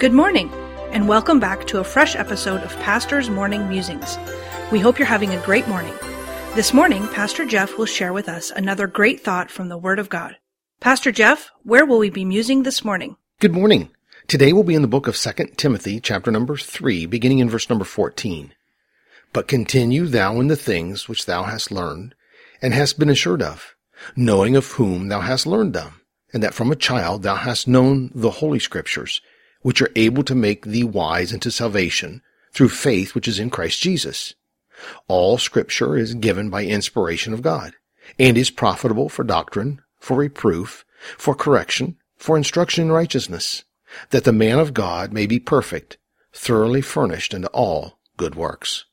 Good morning, and welcome back to a fresh episode of Pastor's Morning Musings. We hope you're having a great morning. This morning, Pastor Jeff will share with us another great thought from the Word of God. Pastor Jeff, where will we be musing this morning? Good morning. Today we'll be in the book of 2 Timothy, chapter number 3, beginning in verse number 14. But continue thou in the things which thou hast learned, and hast been assured of, knowing of whom thou hast learned them, and that from a child thou hast known the holy scriptures, which are able to make thee wise unto salvation through faith which is in Christ Jesus. All scripture is given by inspiration of God and is profitable for doctrine, for reproof, for correction, for instruction in righteousness, that the man of God may be perfect, thoroughly furnished unto all good works.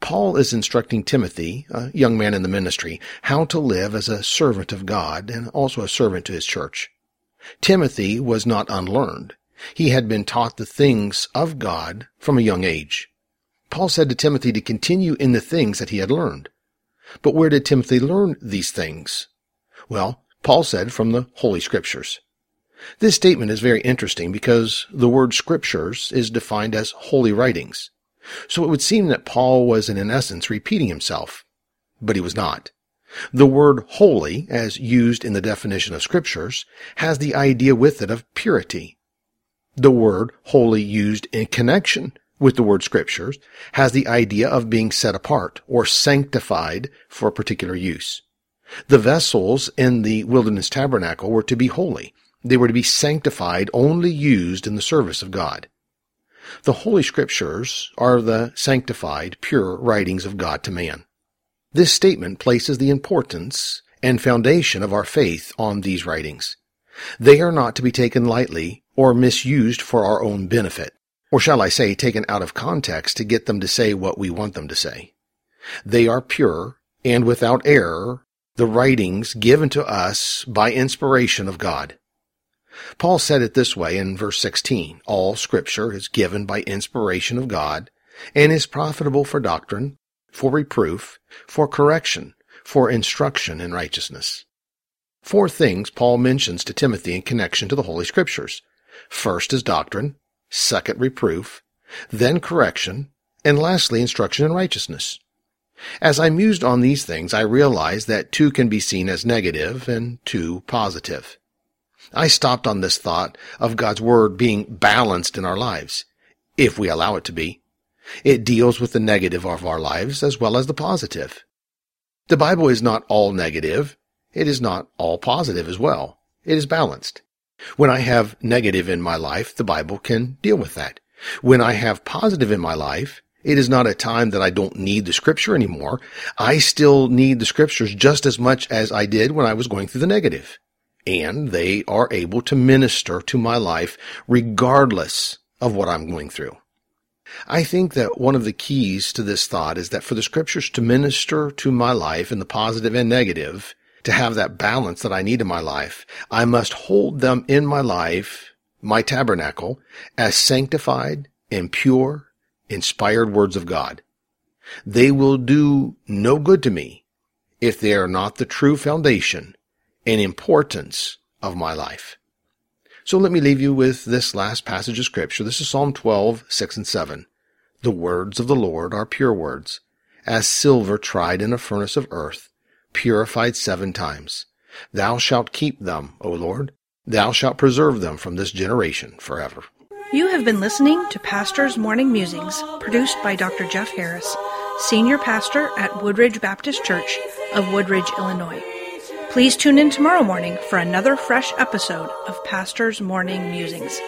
Paul is instructing Timothy, a young man in the ministry, how to live as a servant of God and also a servant to his church. Timothy was not unlearned. He had been taught the things of God from a young age. Paul said to Timothy to continue in the things that he had learned. But where did Timothy learn these things? Well, Paul said from the Holy Scriptures. This statement is very interesting because the word scriptures is defined as holy writings. So it would seem that Paul was in essence repeating himself, but he was not. The word holy, as used in the definition of scriptures, has the idea with it of purity, the word holy used in connection with the word scriptures has the idea of being set apart or sanctified for a particular use. The vessels in the wilderness tabernacle were to be holy. They were to be sanctified, only used in the service of God. The Holy Scriptures are the sanctified, pure writings of God to man. This statement places the importance and foundation of our faith on these writings. They are not to be taken lightly or misused for our own benefit, or shall I say taken out of context to get them to say what we want them to say. They are pure and without error, the writings given to us by inspiration of God. Paul said it this way in verse 16, all scripture is given by inspiration of God and is profitable for doctrine, for reproof, for correction, for instruction in righteousness. Four things Paul mentions to Timothy in connection to the Holy Scriptures. First is doctrine, second reproof, then correction, and lastly instruction in righteousness. As I mused on these things, I realized that two can be seen as negative and two positive. I stopped on this thought of God's Word being balanced in our lives, if we allow it to be. It deals with the negative of our lives as well as the positive. The Bible is not all negative. It is not all positive as well. It is balanced. When I have negative in my life, the Bible can deal with that. When I have positive in my life, it is not a time that I don't need the scripture anymore. I still need the scriptures just as much as I did when I was going through the negative. And they are able to minister to my life regardless of what I'm going through. I think that one of the keys to this thought is that for the scriptures to minister to my life in the positive and negative, to have that balance that I need in my life, I must hold them in my life, my tabernacle, as sanctified and pure, inspired words of God. They will do no good to me if they are not the true foundation and importance of my life. So let me leave you with this last passage of scripture. This is Psalm 12, 6 and 7. The words of the Lord are pure words, as silver tried in a furnace of earth, purified seven times. Thou shalt keep them, O Lord. Thou shalt preserve them from this generation forever. You have been listening to Pastor's Morning Musings, produced by Dr. Jeff Harris, Senior Pastor at Woodridge Baptist Church of Woodridge, Illinois. Please tune in tomorrow morning for another fresh episode of Pastor's Morning Musings.